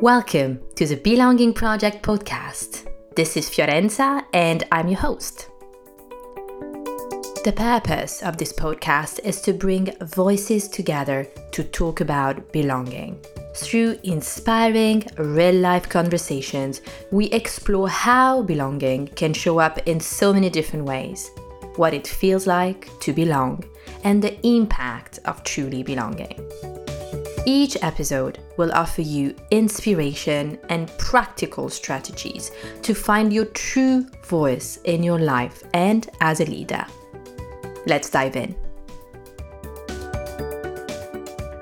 Welcome to the Belonging Project podcast. This is Fiorenza and I'm your host. The purpose of this podcast is to bring voices together to talk about belonging. Through inspiring, real life conversations, we explore how belonging can show up in so many different ways, what it feels like to belong, and the impact of truly belonging. Each episode will offer you inspiration and practical strategies to find your true voice in your life and as a leader. Let's dive in.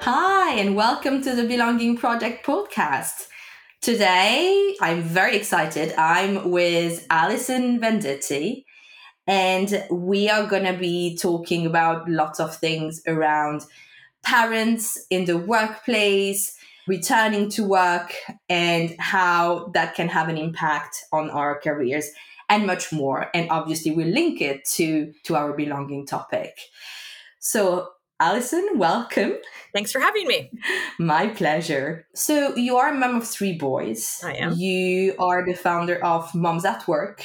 Hi, and welcome to the Belonging Project podcast. Today, I'm very excited. I'm with Allison Venditti, and we are going to be talking about lots of things around parents in the workplace, returning to work, and how that can have an impact on our careers and much more. And obviously, we link it to, to our belonging topic. So, Allison, welcome. Thanks for having me. My pleasure. So, you are a mom of three boys. I am. You are the founder of Moms at Work,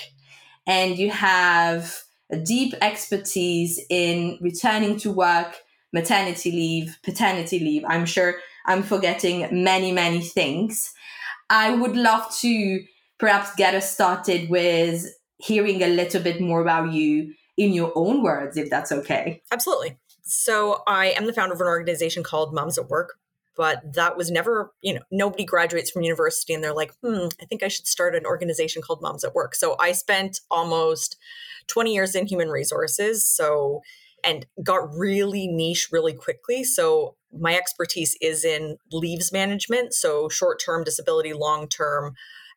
and you have a deep expertise in returning to work maternity leave, paternity leave. I'm sure I'm forgetting many, many things. I would love to perhaps get us started with hearing a little bit more about you in your own words, if that's okay. Absolutely. So, I am the founder of an organization called Moms at Work, but that was never, you know, nobody graduates from university and they're like, hmm, I think I should start an organization called Moms at Work. So, I spent almost 20 years in human resources. So, and got really niche really quickly. So my expertise is in leaves management, so short term disability, long term,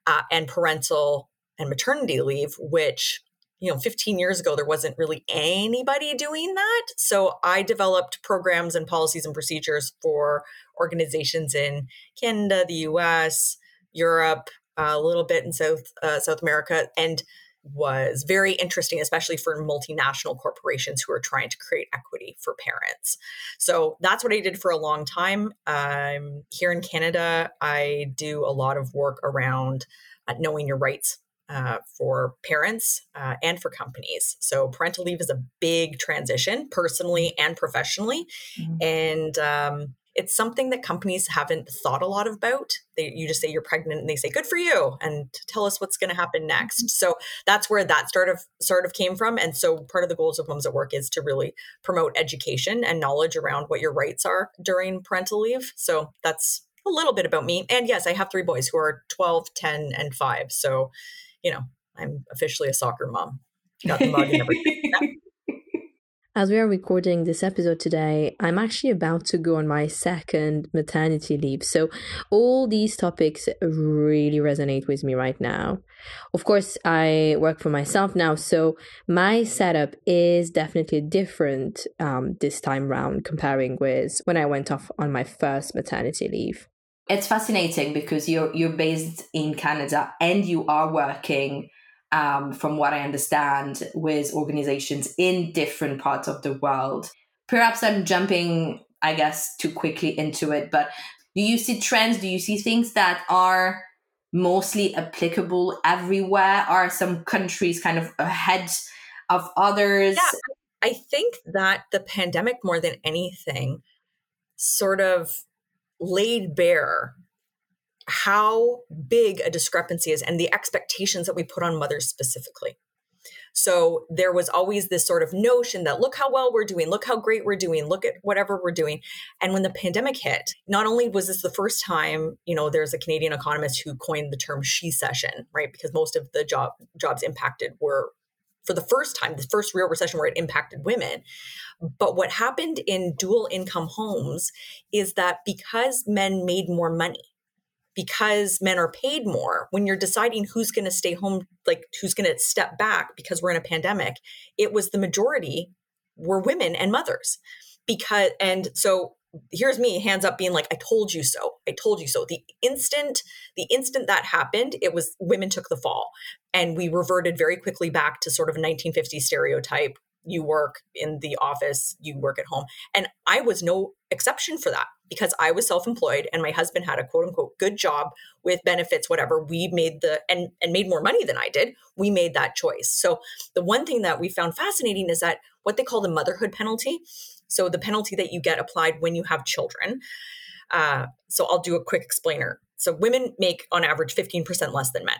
uh, and parental and maternity leave, which you know 15 years ago there wasn't really anybody doing that so i developed programs and policies and procedures for organizations in canada the us europe a little bit in south uh, south america and was very interesting, especially for multinational corporations who are trying to create equity for parents. So that's what I did for a long time. Um, here in Canada, I do a lot of work around uh, knowing your rights uh, for parents uh, and for companies. So, parental leave is a big transition personally and professionally. Mm-hmm. And um, it's something that companies haven't thought a lot about. They, you just say you're pregnant and they say, good for you. And tell us what's going to happen next. Mm-hmm. So that's where that sort of sort of came from. And so part of the goals of Moms at Work is to really promote education and knowledge around what your rights are during parental leave. So that's a little bit about me. And yes, I have three boys who are 12, 10, and five. So, you know, I'm officially a soccer mom. Got the mug and everything. As we are recording this episode today, I'm actually about to go on my second maternity leave. So, all these topics really resonate with me right now. Of course, I work for myself now, so my setup is definitely different um, this time round comparing with when I went off on my first maternity leave. It's fascinating because you're you're based in Canada and you are working um, from what I understand, with organizations in different parts of the world. Perhaps I'm jumping, I guess, too quickly into it, but do you see trends? Do you see things that are mostly applicable everywhere? Are some countries kind of ahead of others? Yeah, I think that the pandemic, more than anything, sort of laid bare how big a discrepancy is and the expectations that we put on mothers specifically. So there was always this sort of notion that look how well we're doing, look how great we're doing, look at whatever we're doing. And when the pandemic hit, not only was this the first time, you know, there's a Canadian economist who coined the term she-cession, right? Because most of the job jobs impacted were for the first time, the first real recession where it impacted women. But what happened in dual income homes is that because men made more money, because men are paid more when you're deciding who's going to stay home like who's going to step back because we're in a pandemic it was the majority were women and mothers. Because and so here's me hands up being like i told you so. I told you so. The instant the instant that happened it was women took the fall. And we reverted very quickly back to sort of a 1950s stereotype. You work in the office you work at home. And i was no exception for that because I was self-employed and my husband had a quote unquote good job with benefits, whatever, we made the and and made more money than I did. We made that choice. So the one thing that we found fascinating is that what they call the motherhood penalty. So the penalty that you get applied when you have children. Uh, so I'll do a quick explainer. So women make on average 15% less than men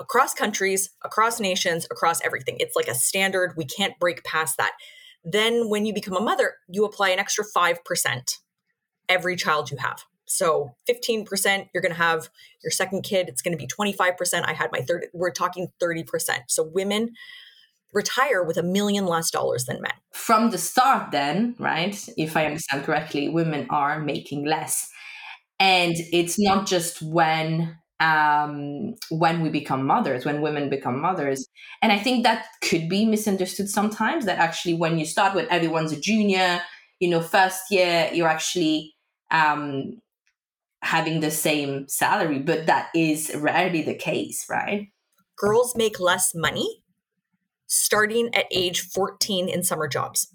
across countries, across nations, across everything. It's like a standard. We can't break past that. Then when you become a mother, you apply an extra 5% every child you have. So 15%, you're going to have your second kid, it's going to be 25%. I had my third, we're talking 30%. So women retire with a million less dollars than men. From the start, then, right? If I understand correctly, women are making less. And it's not just when um, when we become mothers, when women become mothers. And I think that could be misunderstood sometimes that actually when you start when everyone's a junior, you know, first year, you're actually um, having the same salary, but that is rarely the case, right? Girls make less money starting at age 14 in summer jobs.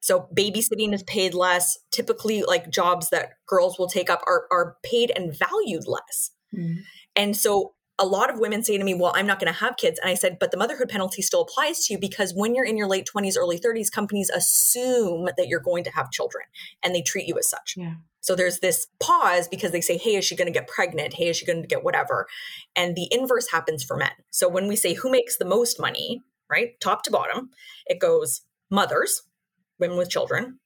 So babysitting is paid less. Typically, like jobs that girls will take up are, are paid and valued less. Mm. And so a lot of women say to me, Well, I'm not going to have kids. And I said, But the motherhood penalty still applies to you because when you're in your late 20s, early 30s, companies assume that you're going to have children and they treat you as such. Yeah. So there's this pause because they say, Hey, is she going to get pregnant? Hey, is she going to get whatever? And the inverse happens for men. So when we say who makes the most money, right, top to bottom, it goes mothers, women with children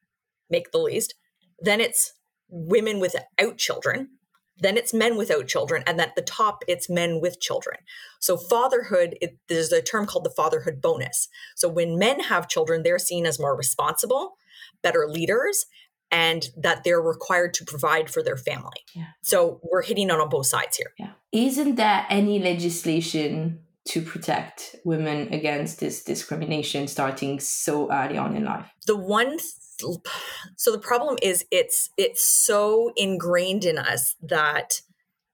make the least. Then it's women without children then it's men without children and at the top it's men with children. So fatherhood it, there's a term called the fatherhood bonus. So when men have children they're seen as more responsible better leaders and that they're required to provide for their family. Yeah. so we're hitting on, on both sides here. Yeah. Isn't there any legislation to protect women against this discrimination starting so early on in life. The one so the problem is it's it's so ingrained in us that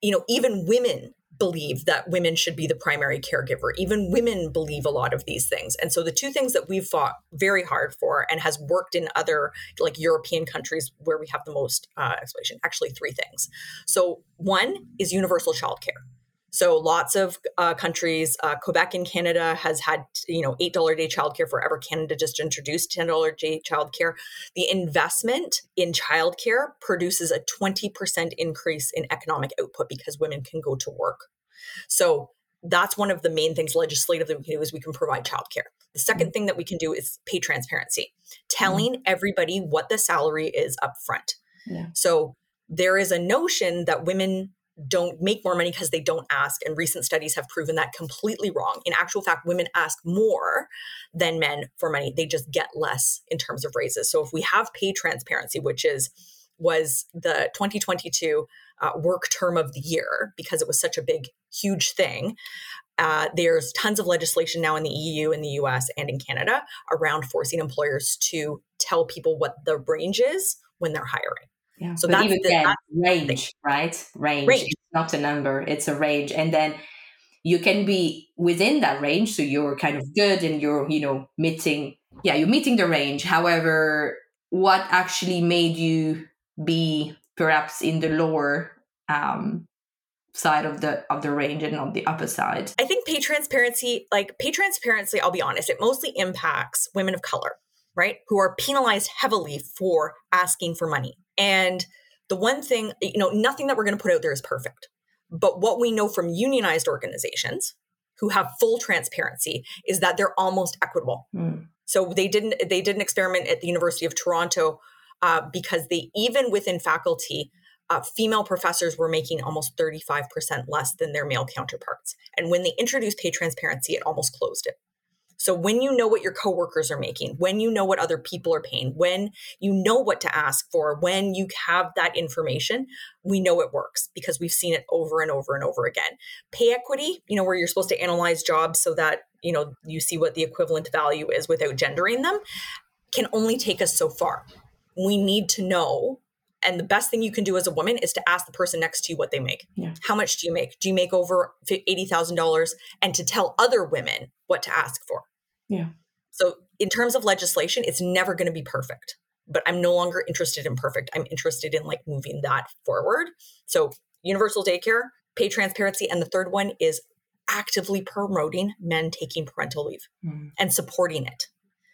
you know even women believe that women should be the primary caregiver. Even women believe a lot of these things. And so the two things that we've fought very hard for and has worked in other like european countries where we have the most uh, explanation actually three things. So one is universal childcare so lots of uh, countries, uh, Quebec in Canada has had you know eight dollar a day childcare forever. Canada just introduced ten dollar day childcare. The investment in childcare produces a twenty percent increase in economic output because women can go to work. So that's one of the main things legislatively we can do is we can provide childcare. The 2nd mm-hmm. thing that we can do is pay transparency, telling mm-hmm. everybody what the salary is up front. Yeah. So there is a notion that women don't make more money because they don't ask. And recent studies have proven that completely wrong. In actual fact, women ask more than men for money. They just get less in terms of raises. So if we have pay transparency, which is was the 2022 uh, work term of the year because it was such a big, huge thing. Uh, there's tons of legislation now in the EU, in the US, and in Canada around forcing employers to tell people what the range is when they're hiring. Yeah. So but that's even the, then, range, right? Range. It's not a number, it's a range. And then you can be within that range. So you're kind of good and you're, you know, meeting, yeah, you're meeting the range. However, what actually made you be perhaps in the lower um, side of the of the range and not the upper side i think pay transparency like pay transparency i'll be honest it mostly impacts women of color right who are penalized heavily for asking for money and the one thing, you know, nothing that we're going to put out there is perfect. But what we know from unionized organizations who have full transparency is that they're almost equitable. Mm. So they didn't they did an experiment at the University of Toronto uh, because they even within faculty, uh, female professors were making almost 35% less than their male counterparts. And when they introduced pay transparency, it almost closed it. So when you know what your coworkers are making, when you know what other people are paying, when you know what to ask for, when you have that information, we know it works because we've seen it over and over and over again. Pay equity, you know, where you're supposed to analyze jobs so that, you know, you see what the equivalent value is without gendering them, can only take us so far. We need to know and the best thing you can do as a woman is to ask the person next to you what they make. Yeah. How much do you make? Do you make over $80,000? And to tell other women what to ask for. Yeah. So, in terms of legislation, it's never going to be perfect. but I'm no longer interested in perfect. I'm interested in like moving that forward. So, universal daycare, pay transparency. And the third one is actively promoting men taking parental leave mm. and supporting it.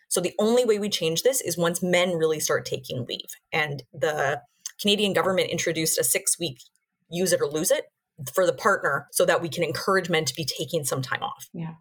So, the only way we change this is once men really start taking leave. And the Canadian government introduced a six week use it or lose it for the partner so that we can encourage men to be taking some time off. Yeah.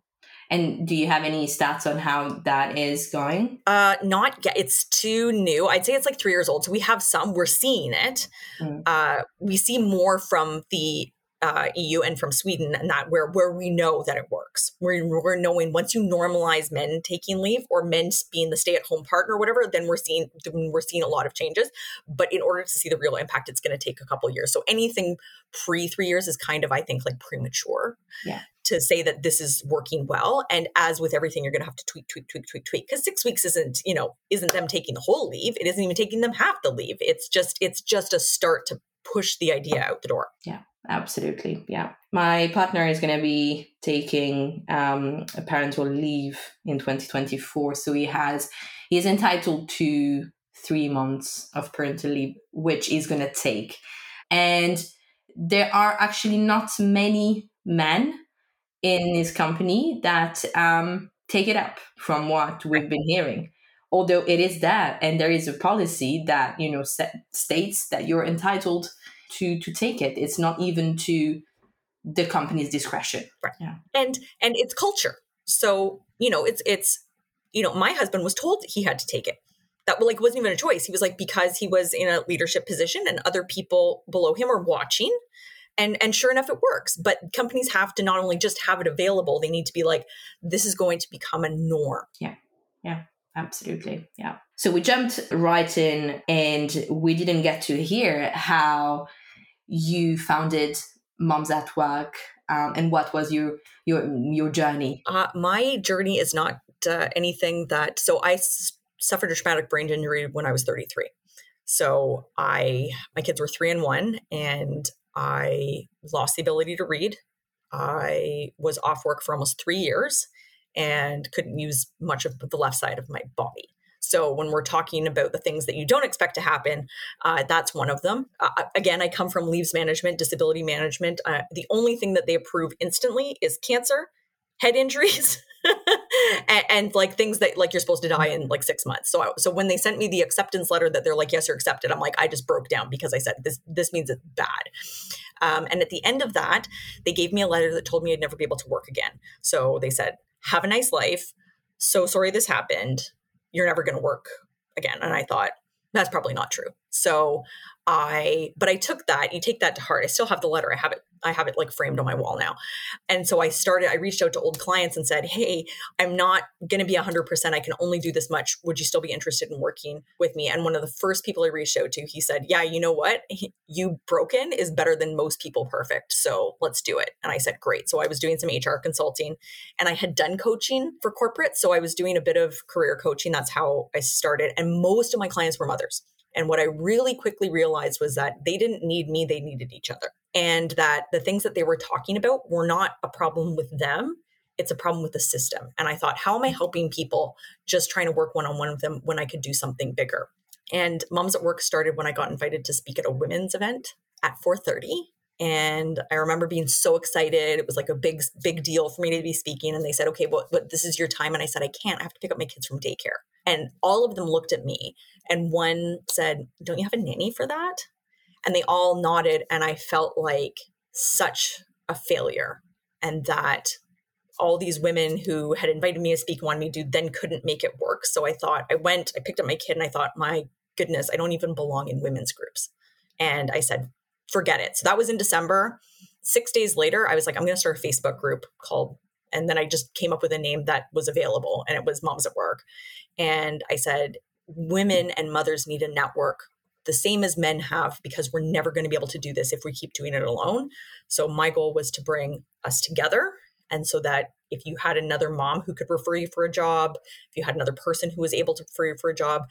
And do you have any stats on how that is going? Uh, not yet. It's too new. I'd say it's like three years old. So we have some. We're seeing it. Mm. Uh, we see more from the uh, EU and from Sweden, and that where where we know that it works. We're, we're knowing once you normalize men taking leave or men being the stay at home partner, or whatever, then we're seeing we're seeing a lot of changes. But in order to see the real impact, it's going to take a couple years. So anything pre three years is kind of I think like premature. Yeah. To say that this is working well, and as with everything, you're going to have to tweak, tweak, tweak, tweak, tweak, because six weeks isn't, you know, isn't them taking the whole leave. It isn't even taking them half the leave. It's just, it's just a start to push the idea out the door. Yeah absolutely yeah. My partner is going to be taking um, a parental leave in 2024 so he has he's entitled to three months of parental leave which he's going to take. And there are actually not many men in his company that um, take it up from what we've been hearing. Although it is that and there is a policy that you know states that you're entitled to to take it. It's not even to the company's discretion. Right. Yeah. And and it's culture. So, you know, it's it's you know, my husband was told he had to take it. That like wasn't even a choice. He was like because he was in a leadership position and other people below him are watching. And and sure enough it works. But companies have to not only just have it available, they need to be like this is going to become a norm. Yeah. Yeah. Absolutely. Yeah. So we jumped right in and we didn't get to hear how you founded Moms at Work, um, and what was your your your journey? Uh, my journey is not uh, anything that. So I s- suffered a traumatic brain injury when I was 33. So I my kids were three and one, and I lost the ability to read. I was off work for almost three years and couldn't use much of the left side of my body. So when we're talking about the things that you don't expect to happen, uh, that's one of them. Uh, again, I come from leaves management, disability management. Uh, the only thing that they approve instantly is cancer, head injuries. and, and, like things that like you're supposed to die in like six months. So, I, so when they sent me the acceptance letter that they're like, yes, you're accepted. I'm like, I just broke down because I said this. This means it's bad. Um, and at the end of that, they gave me a letter that told me I'd never be able to work again. So they said, have a nice life. So sorry this happened you're never going to work again. And I thought, that's probably not true. So I, but I took that, you take that to heart. I still have the letter. I have it I have it like framed on my wall now. And so I started, I reached out to old clients and said, Hey, I'm not going to be 100%. I can only do this much. Would you still be interested in working with me? And one of the first people I reached out to, he said, Yeah, you know what? You broken is better than most people perfect. So let's do it. And I said, Great. So I was doing some HR consulting and I had done coaching for corporate. So I was doing a bit of career coaching. That's how I started. And most of my clients were mothers. And what I really quickly realized was that they didn't need me, they needed each other. And that the things that they were talking about were not a problem with them, it's a problem with the system. And I thought, how am I mm-hmm. helping people just trying to work one on one with them when I could do something bigger? And Moms at Work started when I got invited to speak at a women's event at 4:30 and I remember being so excited. It was like a big, big deal for me to be speaking. And they said, okay, well, but this is your time. And I said, I can't. I have to pick up my kids from daycare. And all of them looked at me. And one said, Don't you have a nanny for that? And they all nodded. And I felt like such a failure. And that all these women who had invited me to speak wanted me to then couldn't make it work. So I thought, I went, I picked up my kid and I thought, my goodness, I don't even belong in women's groups. And I said, forget it. So that was in December. Six days later, I was like, I'm going to start a Facebook group called, and then I just came up with a name that was available and it was Moms at Work. And I said, women and mothers need a network the same as men have because we're never going to be able to do this if we keep doing it alone. So my goal was to bring us together and so that if you had another mom who could refer you for a job, if you had another person who was able to refer you for a job,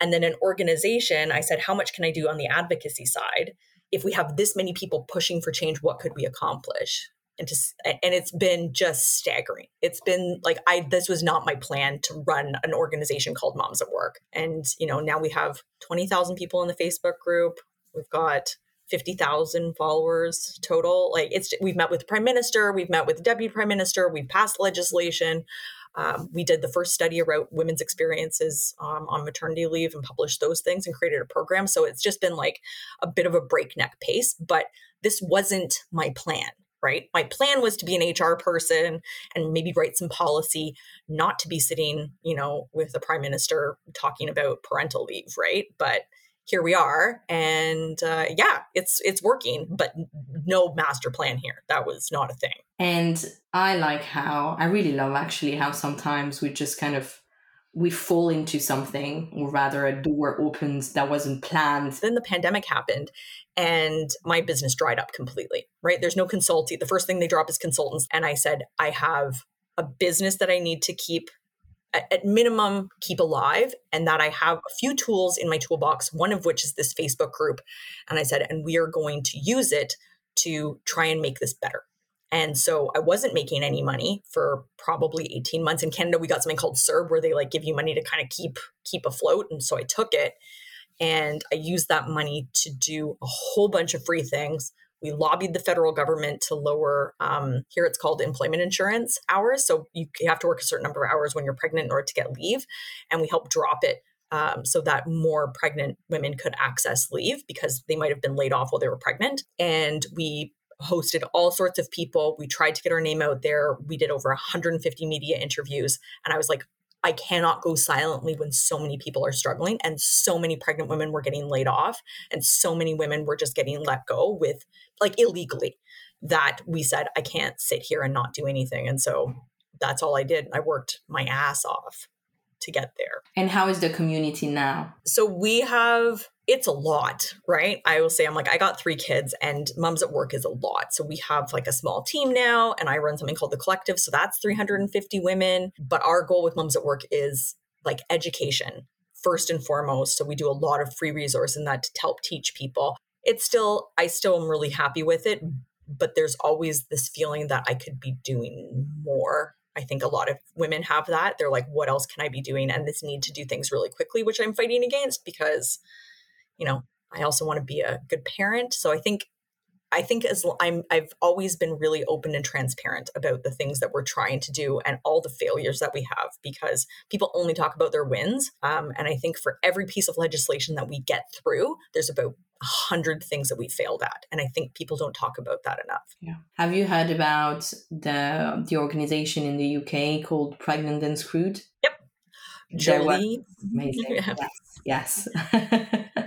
and then an organization, I said, how much can I do on the advocacy side? If we have this many people pushing for change, what could we accomplish? and to and it's been just staggering. It's been like i this was not my plan to run an organization called moms at work. And you know now we have 20,000 people in the facebook group. We've got 50,000 followers total. Like it's we've met with the prime minister we've met with the deputy prime minister we've passed legislation um, we did the first study about women's experiences um, on maternity leave and published those things and created a program so it's just been like a bit of a breakneck pace but this wasn't my plan right? My plan was to be an HR person and maybe write some policy, not to be sitting, you know, with the prime minister talking about parental leave, right? But here we are, and uh, yeah, it's it's working, but no master plan here. That was not a thing. And I like how I really love actually how sometimes we just kind of we fall into something or rather a door opens that wasn't planned then the pandemic happened and my business dried up completely right there's no consulting the first thing they drop is consultants and i said i have a business that i need to keep at, minimum keep alive and that i have a few tools in my toolbox one of which is this facebook group and i said and we are going to use it to try and make this better and so I wasn't making any money for probably 18 months. In Canada, we got something called CERB where they like give you money to kind of keep keep afloat. And so I took it and I used that money to do a whole bunch of free things. We lobbied the federal government to lower um, here it's called employment insurance hours. So you, have to work a certain number of hours when you're pregnant in order to get leave. And we helped drop it um, so that more pregnant women could access leave because they might have been laid off while they were pregnant. And we hosted all sorts of people. We tried to get our name out there. We did over 150 media interviews. And I was like, I cannot go silently when so many people are struggling and so many pregnant women were getting laid off and so many women were just getting let go with like illegally that we said, I can't sit here and not do anything. And so that's all I did. I worked my ass off to get there. And how is the community now? So we have it's a lot, right? I will say, I'm like, I got three kids and moms at work is a lot. So we have like a small team now, and I run something called the collective. So that's 350 women. But our goal with moms at work is like education first and foremost. So we do a lot of free resource in that to help teach people. It's still, I still am really happy with it, but there's always this feeling that I could be doing more. I think a lot of women have that. They're like, what else can I be doing? And this need to do things really quickly, which I'm fighting against because you know, I also want to be a good parent. So I think I think as I'm I've always been really open and transparent about the things that we're trying to do and all the failures that we have because people only talk about their wins. Um, and I think for every piece of legislation that we get through, there's about a hundred things that we failed at. And I think people don't talk about that enough. Yeah. Have you heard about the the organization in the UK called Pregnant and Screwed? Yep. Joeli. Amazing. Yeah. Yes. yes.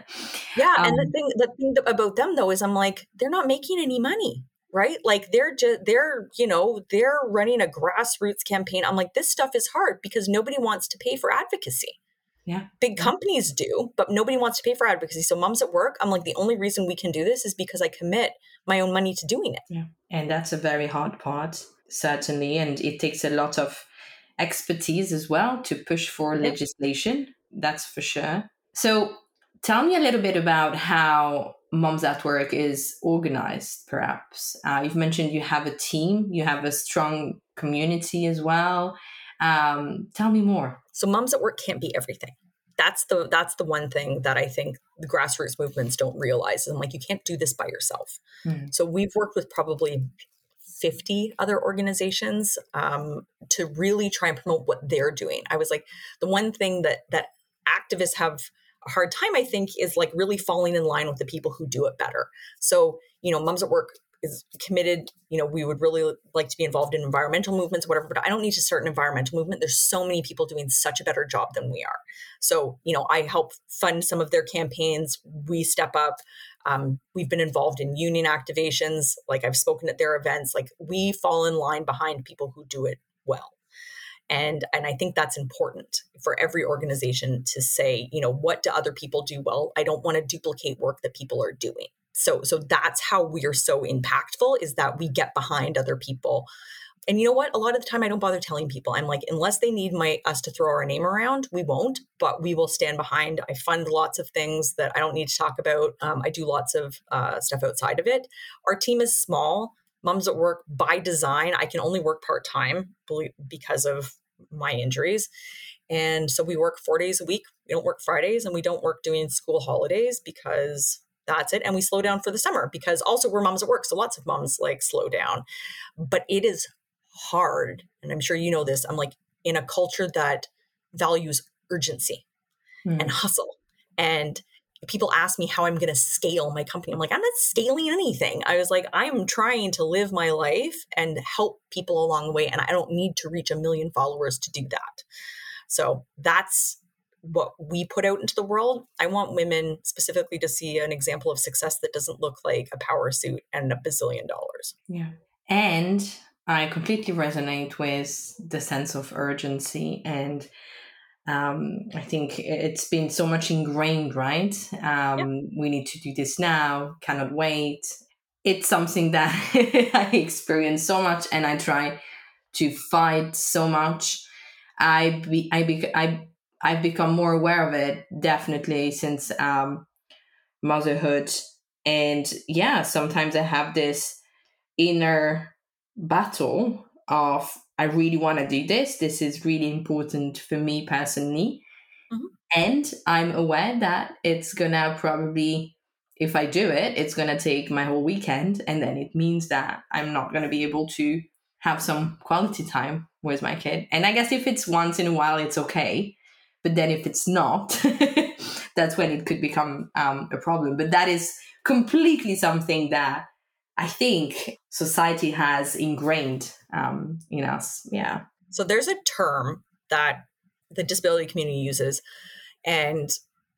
Yeah, um, and the um, thing the thing about them though is I'm like they're not making any money, right? Like they're just they're you know they're running a grassroots campaign. I'm like this stuff is hard because nobody wants to pay for advocacy. Yeah. Big companies do, but nobody wants to pay for advocacy. So moms at work, I'm like the only reason we can do this is because I commit my own money to doing it. Yeah. And that's a very hard part, certainly, and it takes a lot of expertise as well to push for legislation. That's for sure. So Tell me a little bit about how Moms at Work is organized, perhaps. Uh, you've mentioned you have a team, you have a strong community as well. Um, tell me more. So, Moms at Work can't be everything. That's the that's the one thing that I think the grassroots movements don't realize. I'm like, you can't do this by yourself. Mm-hmm. So we've worked with probably 50 other organizations um, to really try and promote what they're doing. I was like, the one thing that that activists have a hard time, I think, is like really falling in line with the people who do it better. So, you know, Moms at Work is committed. You know, we would really like to be involved in environmental movements, whatever, but I don't need to start an environmental movement. There's so many people doing such a better job than we are. So, you know, I help fund some of their campaigns. We step up. Um, we've been involved in union activations. Like I've spoken at their events. Like we fall in line behind people who do it well and and i think that's important for every organization to say you know what do other people do well? I don't want to duplicate work that people are doing. So so that's how we are so impactful is that we get behind other people. And you know what? A lot of the time i don't bother telling people. I'm like unless they need my us to throw our name around we won't but we will stand behind. I fund lots of things that i don't need to talk about. Um, i do lots of uh, stuff outside of it. Our team is small. Moms at Work by design, I can only work part time because of my injuries. And so we work four days a week. We don't work Fridays and we don't work doing school holidays because that's it. And we slow down for the summer because also we're moms at work. So lots of moms like slow down. But it is hard. And I'm sure you know this. I'm like in a culture that values urgency mm. and hustle. And people ask me how I'm going to scale my company. I'm like, I'm not scaling anything. I was like, I'm trying to live my life and help people along the way. And I don't need to reach a million followers to do that. So that's what we put out into the world. I want women specifically to see an example of success that doesn't look like a power suit and a bazillion dollars. Yeah. And I completely resonate with the sense of urgency and um, I think it's been so much ingrained, right? Um, yeah. We need to do this now, cannot wait. It's something that I experience so much and I try to fight so much I be, I be, I I've become more aware of it definitely since um, motherhood, and yeah, sometimes I have this inner battle of I really want to do this. This is really important for me personally, mm-hmm. and I'm aware that it's gonna probably if I do it, it's gonna take my whole weekend, and then it means that I'm not gonna be able to have some quality time with my kid. And I guess if it's once in a while, it's okay. But then if it's not, that's when it could become um, a problem. But that is completely something that I think society has ingrained um, in us. Yeah. So there's a term that the disability community uses, and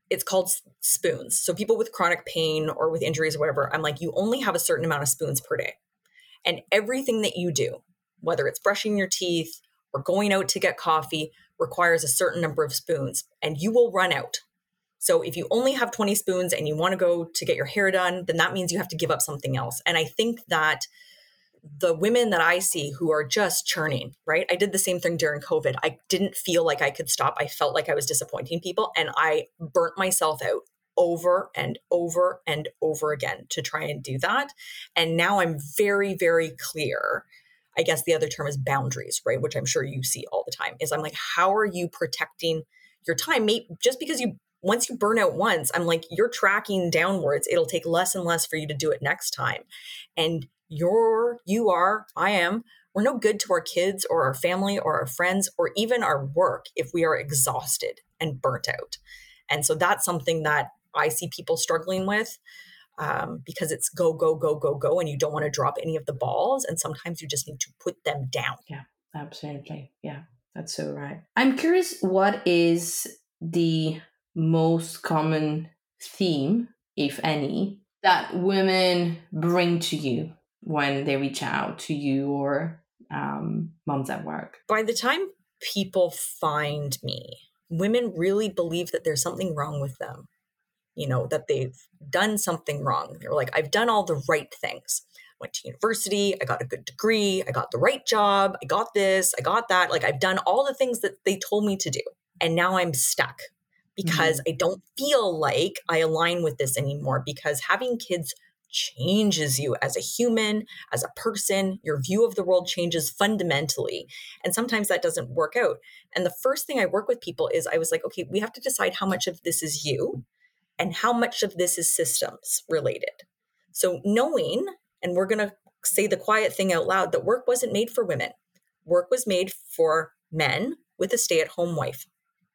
it's called spoons. So people with chronic pain or with injuries or whatever, I'm like, you only have a certain amount of spoons per day. And everything that you do, whether it's brushing your teeth or going out to get coffee, requires a certain number of spoons, and you will run out. So if you only have 20 spoons and you want to go to get your hair done, then that means you have to give up something else. And I think that the women that I see who are just churning, right? I did the same thing during COVID. I didn't feel like I could stop. I felt like I was disappointing people and I burnt myself out over and over and over again to try and do that. And now I'm very, very clear I guess the other term is boundaries, right? Which I'm sure you see all the time. Is I'm like, how are you protecting your time? Maybe just because you once you burn out once, I'm like, you're tracking downwards. It'll take less and less for you to do it next time. And you're, you are, I am, we're no good to our kids or our family or our friends or even our work if we are exhausted and burnt out. And so that's something that I see people struggling with um, because it's go, go, go, go, go, and you don't want to drop any of the balls. And sometimes you just need to put them down. Yeah, absolutely. Yeah, that's so right. I'm curious what is the most common theme, if any, that women bring to you when they reach out to you or um, moms at work? By the time people find me, women really believe that there's something wrong with them you know, that they've done something wrong. They're like, I've done all the right things. went to university, I got a good degree, I got the right job, I got this, I got that. Like I've done all the things that they told me to do. And now I'm stuck because mm-hmm. I don't feel like I align with this anymore because having kids changes you as a human, as a person. Your view of the world changes fundamentally. And sometimes that doesn't work out. And the first thing I work with people is I was like, okay, we have to decide how much of this is you and how much of this is systems related. So, knowing, and we're going to say the quiet thing out loud, that work wasn't made for women, work was made for men with a stay at home wife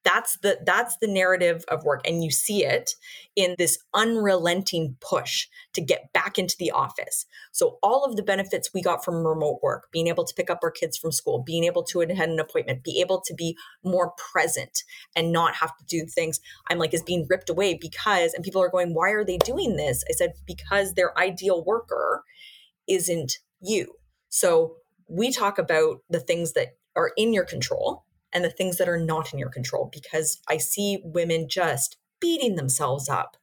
that's the that's the narrative of work. And you see it in this unrelenting push to get back into the office. So all of the benefits we got from remote work being able to pick up our kids from school being able to attend an appointment be able to be more present and not have to do things i'm like is being ripped away because and people are going why are they doing this? I said because their ideal worker isn't you. So we talk about the things that are in your control and the things that are not in your control because I see women just beating themselves up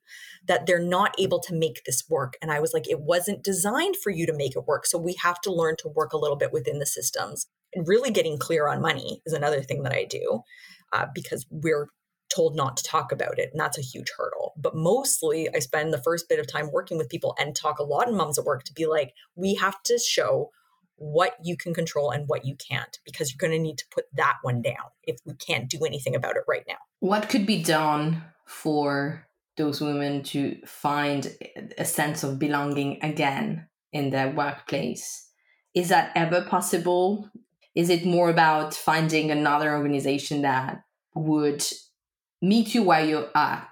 that they're not able to make this work. And I was like, it wasn't designed for you to make it work. So we have to learn to work a little bit within the systems. And really getting clear on money is another thing that I do uh, because we're told not to talk about it. And that's a huge hurdle. But mostly, I spend the first bit of time working with people and talk a lot in moms at work to be like, we have to show what you can control and what you can't, because you're going to need to put that one down if we can't do anything about it right now. What could be done for those women to find a sense of belonging again in their workplace? Is that ever possible? Is it more about finding another organization that would meet you where you are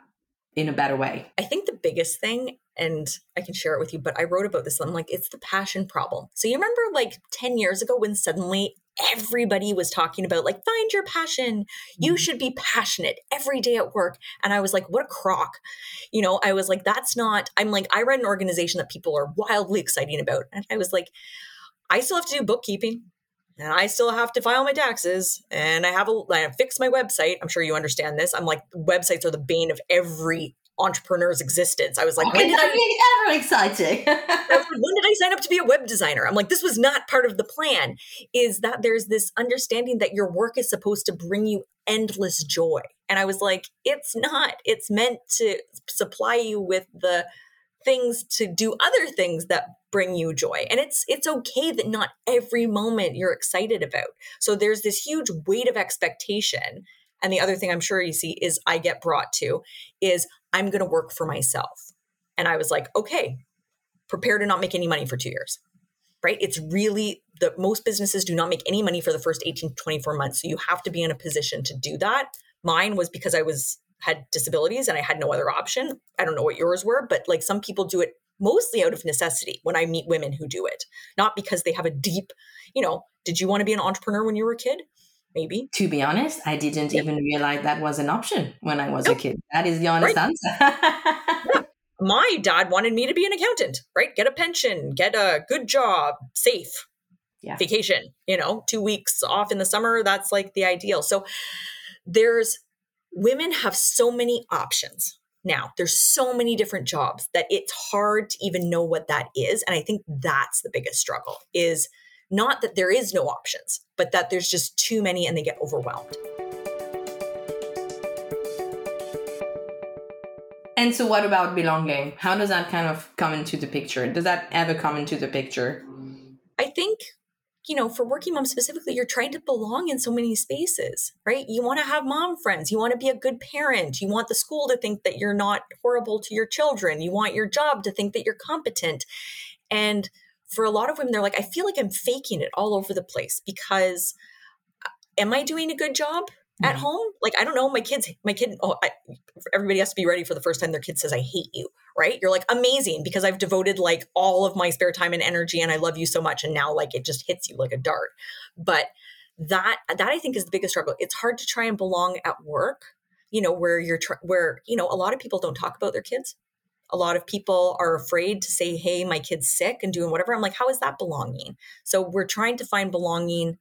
in a better way? I think the biggest thing, and I can share it with you, but I wrote about this. I'm like, it's the passion problem. So you remember like 10 years ago when suddenly everybody was talking about like find your passion you mm-hmm. should be passionate every day at work and i was like what a crock you know i was like that's not i'm like i run an organization that people are wildly excited about and i was like i still have to do bookkeeping and I still have to file my taxes and I have a I fix my website. I'm sure you understand this. I'm like websites are the bane of every entrepreneur's existence. I was like, when did I ever exciting? when did I sign up to be a web designer? I'm like, this was not part of the plan. Is that there's this understanding that your work is supposed to bring you endless joy. And I was like, it's not. It's meant to supply you with the things to do other things that bring you joy and it's it's okay that not every moment you're excited about so there's this huge weight of expectation and the other thing i'm sure you see is i get brought to is i'm going to work for myself. And i was like okay prepare to not make any money for 2 years right? It's really the most businesses do not make any money for the first 18 to 24 months. So you have to be in a position to do that. Mine was because i was had disabilities and I had no other option. I don't know what yours were, but like some people do it mostly out of necessity when I meet women who do it, not because they have a deep, you know, did you want to be an entrepreneur when you were a kid? Maybe. To be honest, I didn't yeah. even realize that was an option when I was a kid. That is the honest right. answer. yeah. My dad wanted me to be an accountant, right? Get a pension, get a good job, safe. Yeah. Vacation, you know, two weeks off in the summer. That's like the ideal. So there's women have so many options now there's so many different jobs that it's hard to even know what that is and i think that's the biggest struggle is not that there is no options but that there's just too many and they get overwhelmed and so what about belonging how does that kind of come into the picture does that ever come into the picture i think you know, for working moms specifically, you're trying to belong in so many spaces, right? You want to have mom friends. You want to be a good parent. You want the school to think that you're not horrible to your children. You want your job to think that you're competent. And for a lot of women, they're like, I feel like I'm faking it all over the place because uh, am I doing a good job? at home? Like i don't know my kids my kid oh I, everybody has to be ready for the first time their kid says i hate you right? You're like amazing because i've devoted like all of my spare time and energy and i love you so much and now like it just hits you like a dart. But that that i think is the biggest struggle. It's hard to try and belong at work you know where you're tr- where you know a lot of people don't talk about their kids a lot of people are afraid to say hey my kid's sick and doing whatever. I'm like how is that belonging? So we're trying to find belonging.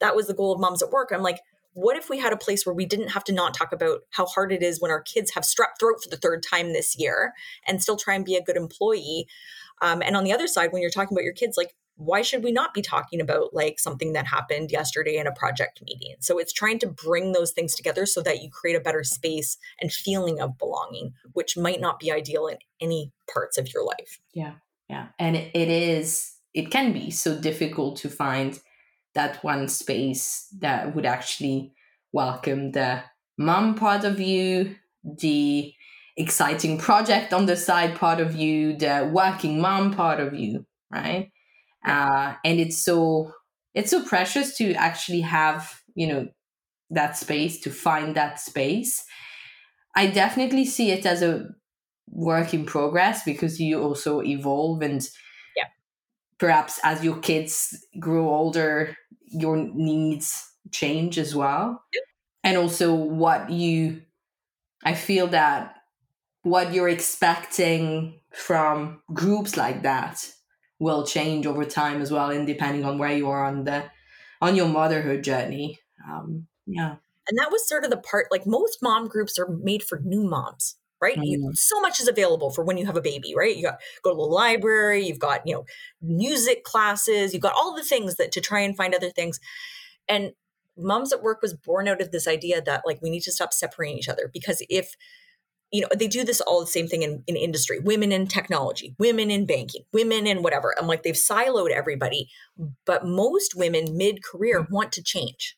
That was the goal of moms at work. I'm like what if we had a place where we didn't have to not talk about how hard it is when our kids have strep throat for the third time this year and still try and be a good employee? Um, and on the other side when you're talking about your kids like why should we not be talking about like something that happened yesterday in a project meeting? So it's trying to bring those things together so that you create a better space and feeling of belonging which might not be ideal in any parts of your life. Yeah yeah. And it is it can be so difficult to find that one space that would actually welcome the mom part of you, the exciting project on the side part of you, the working mom part of you, right? Uh, and it's so it's so precious to actually have you know that space to find that space. I definitely see it as a work in progress because you also evolve and yeah. perhaps as your kids grow older your needs change as well. And also what you, I feel that what you're expecting from groups like that will change over time as well, and depending on where you are on the on your motherhood journey. Um, yeah. And that was sort of the part like most mom groups are made for new moms right? Mm-hmm. so much is available for when you have a baby, right? You got go to the library, you've got, you know, music classes, you've got all the things that to try and find other things. And moms at work was born out of this idea that like we need to stop separating each other because if you know they do this all the same thing in, in industry women in technology women in banking women in whatever i'm like they've siloed everybody but most women mid-career mm-hmm. want to change.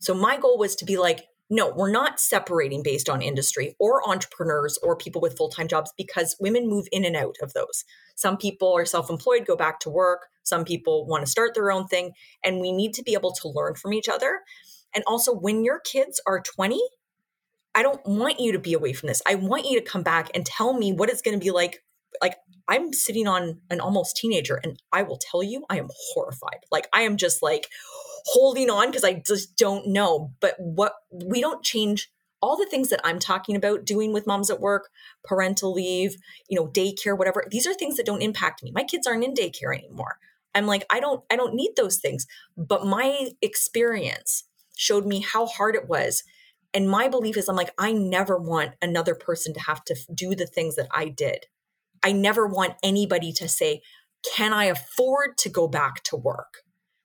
So my goal was to be like no we're not separating based on industry or entrepreneurs or people with full-time jobs because women move in and out of those. Some people are self-employed go back to work. Some people want to start their own thing and we need to be able to learn from each other. And also when your kids are 20 I don't want you to be away from this. I want you to come back and tell me what it's going to be like. Like, I'm sitting on an almost teenager, and I will tell you, I am horrified. Like, I am just like holding on because I just don't know. But what we don't change all the things that I'm talking about doing with moms at work, parental leave, you know, daycare, whatever. These are things that don't impact me. My kids aren't in daycare anymore. I'm like, I don't, I don't need those things. But my experience showed me how hard it was and my belief is I'm like, I never want another person to have to do the things that I did. I never want anybody to say, Can I afford to go back to work?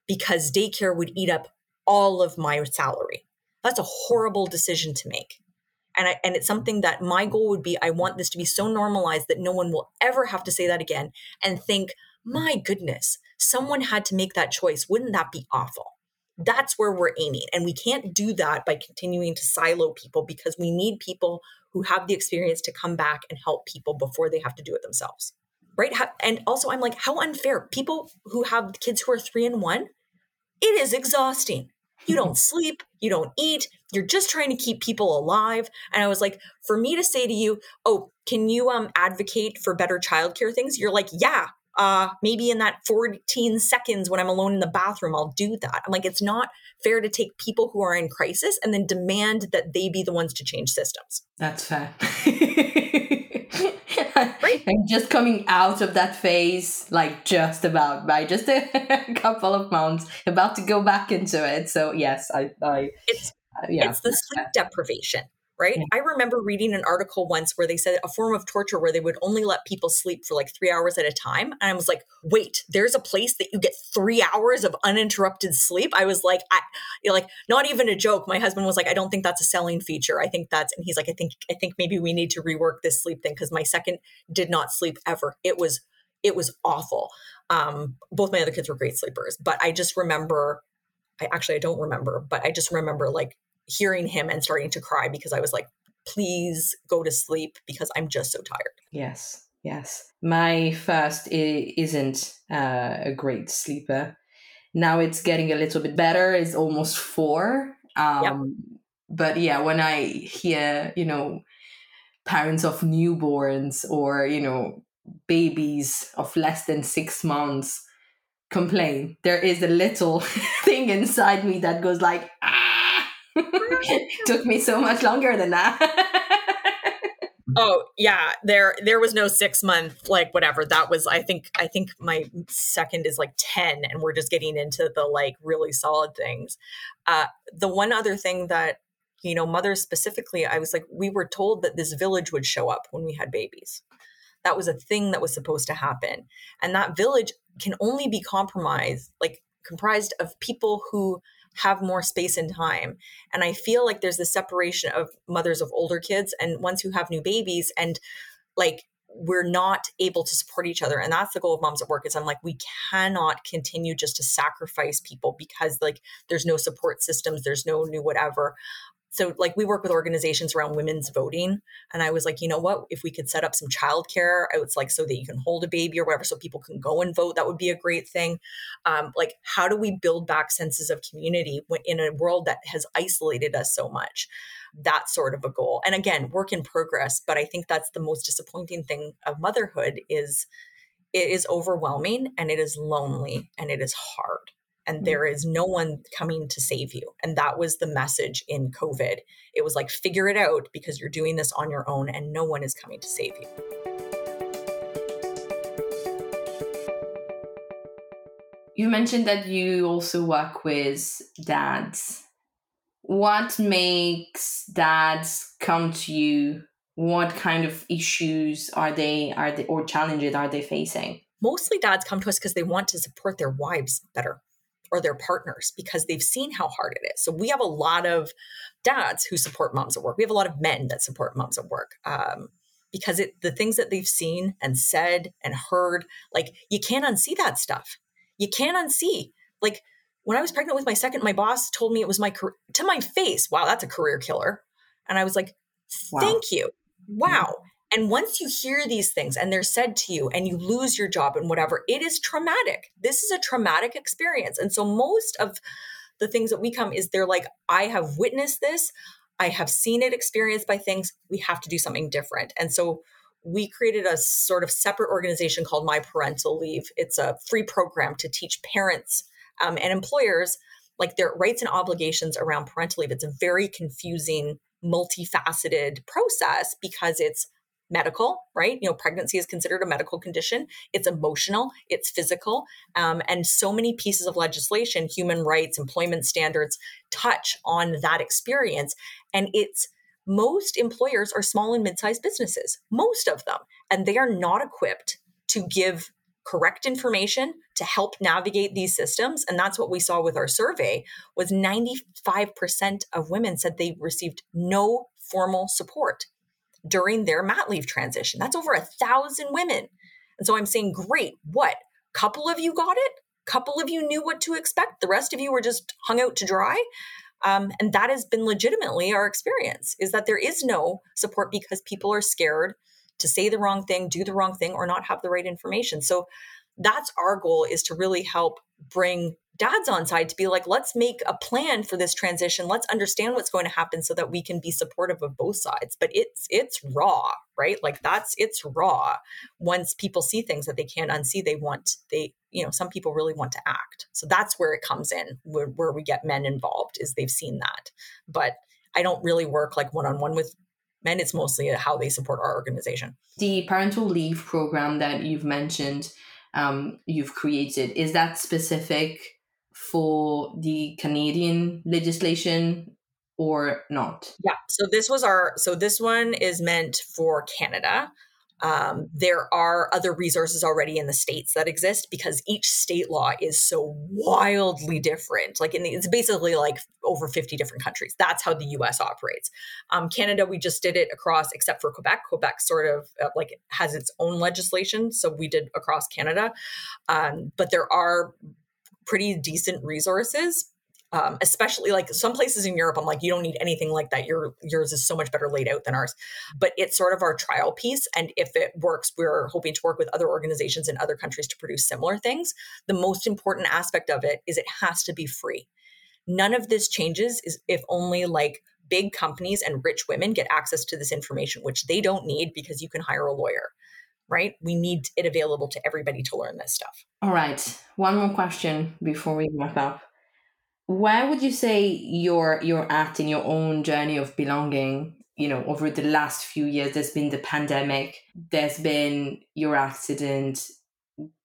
Because daycare would eat up all of my salary. That's a horrible decision to make. And, I, and it's something that my goal would be I want this to be so normalized that no one will ever have to say that again and think, my goodness, someone had to make that choice. Wouldn't that be awful? That's where we're aiming. And we can't do that by continuing to silo people because we need people who have the experience to come back and help people before they have to do it themselves. Right. And also, I'm like, how unfair. People who have kids who are three and one, it is exhausting. You don't sleep, you don't eat, you're just trying to keep people alive. And I was like, for me to say to you, oh, can you um advocate for better childcare things? You're like, yeah, uh, maybe in that 14 seconds when I'm alone in the bathroom, I'll do that. I'm like, it's not fair to take people who are in crisis and then demand that they be the ones to change systems. That's fair. right. I'm just coming out of that phase, like just about by just a couple of months, about to go back into it. So yes, I, I it's uh, yeah, it's the sleep deprivation right? I remember reading an article once where they said a form of torture where they would only let people sleep for like three hours at a time. And I was like, wait, there's a place that you get three hours of uninterrupted sleep. I was like, I, like not even a joke. My husband was like, I don't think that's a selling feature. I think that's, and he's like, I think, I think maybe we need to rework this sleep thing because my second did not sleep ever. It was, it was awful. Um, both my other kids were great sleepers, but I just remember I actually I don't remember, but I just remember like hearing him and starting to cry because I was like, please go to sleep because I'm just so tired. Yes, yes. My first isn't uh, a great sleeper. Now it's getting a little bit better. It's almost four. Um, yep. But yeah, when I hear, you know, parents of newborns or, you know, babies of less than six months complain, there is a little thing inside me that goes like, ah Took me so much longer than that. oh yeah, there there was no six month like whatever. That was I think I think my second is like ten, and we're just getting into the like really solid things. Uh, the one other thing that you know mothers specifically, I was like, we were told that this village would show up when we had babies. That was a thing that was supposed to happen, and that village can only be compromised like comprised of people who have more space and time. And I feel like there's this separation of mothers of older kids and ones who have new babies and like we're not able to support each other and that's the goal of moms at work is i'm like we cannot continue just to sacrifice people because like there's no support systems there's no new whatever so like we work with organizations around women's voting and i was like you know what? If we could set up some childcare it's like so that you can hold a baby or whatever so people can go and vote that would be a great thing. Um, like how do we build back senses of community in a world that has isolated us so much? That sort of a goal. And again work in progress but i think that's the most disappointing thing of motherhood is it is overwhelming and it is lonely and it is hard and mm. there is no one coming to save you. And that was the message in COVID. It was like, figure it out because you're doing this on your own and no one is coming to save you. You mentioned that you also work with dads. What makes dads come to you? What kind of issues are they are they or challenges are they facing? Mostly dads come to us because they want to support their wives better or their partners because they've seen how hard it is. So we have a lot of dads who support moms at work. We have a lot of men that support moms at work. Um, because it the things that they've seen and said and heard, like you can't unsee that stuff. You can't unsee. Like when I was pregnant with my second, my boss told me it was my career to my face. Wow, that's a career killer. And I was like, thank wow. you. Wow. And once you hear these things and they're said to you and you lose your job and whatever, it is traumatic. This is a traumatic experience. And so most of the things that we come is they're like, I have witnessed this. I have seen it experienced by things. We have to do something different. And so we created a sort of separate organization called My Parental Leave. It's a free program to teach parents um, and employers like their rights and obligations around parental leave. It's a very confusing, multifaceted process because it's medical, right? You know, pregnancy is considered a medical condition. It's emotional, it's physical. Um, and so many pieces of legislation, human rights, employment standards touch on that experience. And it's most employers are small and mid sized businesses, most of them, and they are not equipped to give correct information to help navigate these systems and that's what we saw with our survey was 95% of women said they received no formal support during their mat leave transition. That's over a thousand women. And so I'm saying, great, what? Couple of you got it? Couple of you knew what to expect. The rest of you were just hung out to dry. Um, and that has been legitimately our experience is that there is no support because people are scared to say the wrong thing, do the wrong thing, or not have the right information. So that's our goal is to really help bring dads on side to be like let's make a plan for this transition. Let's understand what's going to happen so that we can be supportive of both sides. But it's it's raw right? Like that's it's raw. Once people see things that they can't unsee they want they you know some people really want to act. So that's where it comes in where, where we get men involved is they've seen that. But i don't really work like one-on-one with men. It's mostly how they support our organization. The parental leave program that you've mentioned um, you've created is that specific for the Canadian legislation or not? Yeah. So this was our, so this one is meant for Canada. Um, there are other resources already in the states that exist because each state law is so wildly different. Like in the, it's basically like over 50 different countries. That's how the US operates. Um, Canada, we just did it across, except for Quebec. Quebec sort of uh, like has its own legislation. So we did across Canada. Um, but there are pretty decent resources um, especially like some places in Europe, I'm like, you don't need anything like that. Your yours is so much better laid out than ours. But it's sort of our trial piece, and if it works, we're hoping to work with other organizations in other countries to produce similar things. The most important aspect of it is it has to be free. None of this changes is if only like big companies and rich women get access to this information, which they don't need because you can hire a lawyer right? We need it available to everybody to learn this stuff. All right. One more question before we wrap up. Why would you say your your act in your own journey of belonging, you know, over the last few years, there's been the pandemic, there's been your accident,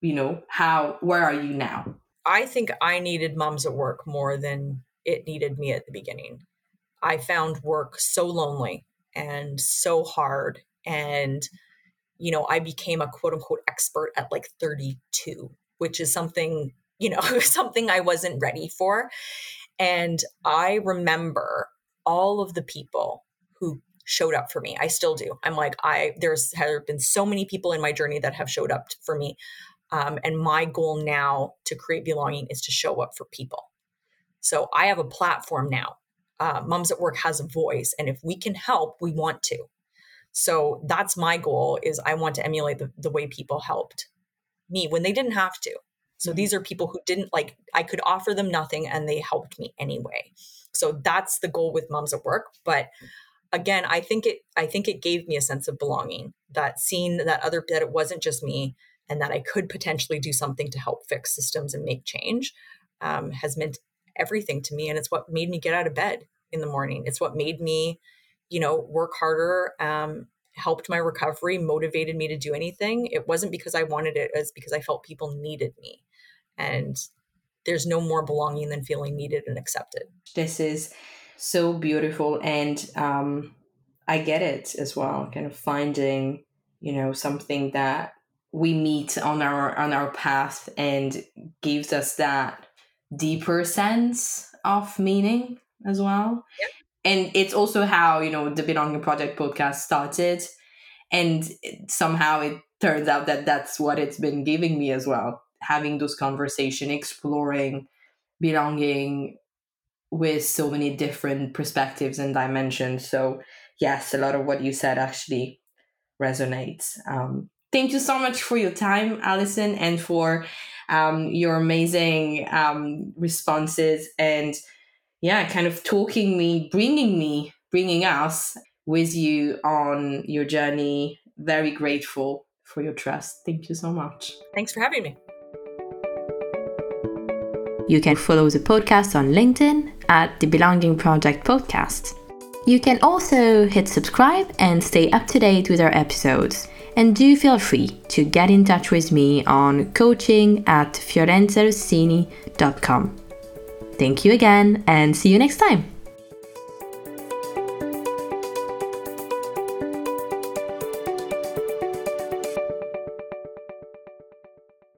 you know, how where are you now? I think I needed moms at work more than it needed me at the beginning. I found work so lonely and so hard and you know, I became a quote unquote expert at like 32, which is something, you know, something I wasn't ready for. And I remember all of the people who showed up for me. I still do. I'm like, I, there's have been so many people in my journey that have showed up for me. Um, and my goal now to create belonging is to show up for people. So I have a platform now. Uh, Moms at Work has a voice. And if we can help, we want to. So that's my goal is I want to emulate the, the way people helped me when they didn't have to. So mm-hmm. these are people who didn't like I could offer them nothing and they helped me anyway. So that's the goal with moms at work, but again, I think it I think it gave me a sense of belonging. That seeing that other that it wasn't just me and that I could potentially do something to help fix systems and make change um, has meant everything to me and it's what made me get out of bed in the morning. It's what made me you know, work harder, um, helped my recovery, motivated me to do anything. It wasn't because I wanted it, it was because I felt people needed me. And there's no more belonging than feeling needed and accepted. This is so beautiful. And um, I get it as well, kind of finding, you know, something that we meet on our on our path and gives us that deeper sense of meaning as well. Yep. And it's also how, you know, the Belonging Project podcast started. And somehow it turns out that that's what it's been giving me as well. Having those conversation, exploring belonging with so many different perspectives and dimensions. So yes, a lot of what you said actually resonates. Um, thank you so much for your time, Allison, and for um, your amazing um, responses and yeah, kind of talking me, bringing me, bringing us with you on your journey. Very grateful for your trust. Thank you so much. Thanks for having me. You can follow the podcast on LinkedIn at the Belonging Project Podcast. You can also hit subscribe and stay up to date with our episodes. And do feel free to get in touch with me on coaching at fiorenzarossini.com. Thank you again and see you next time.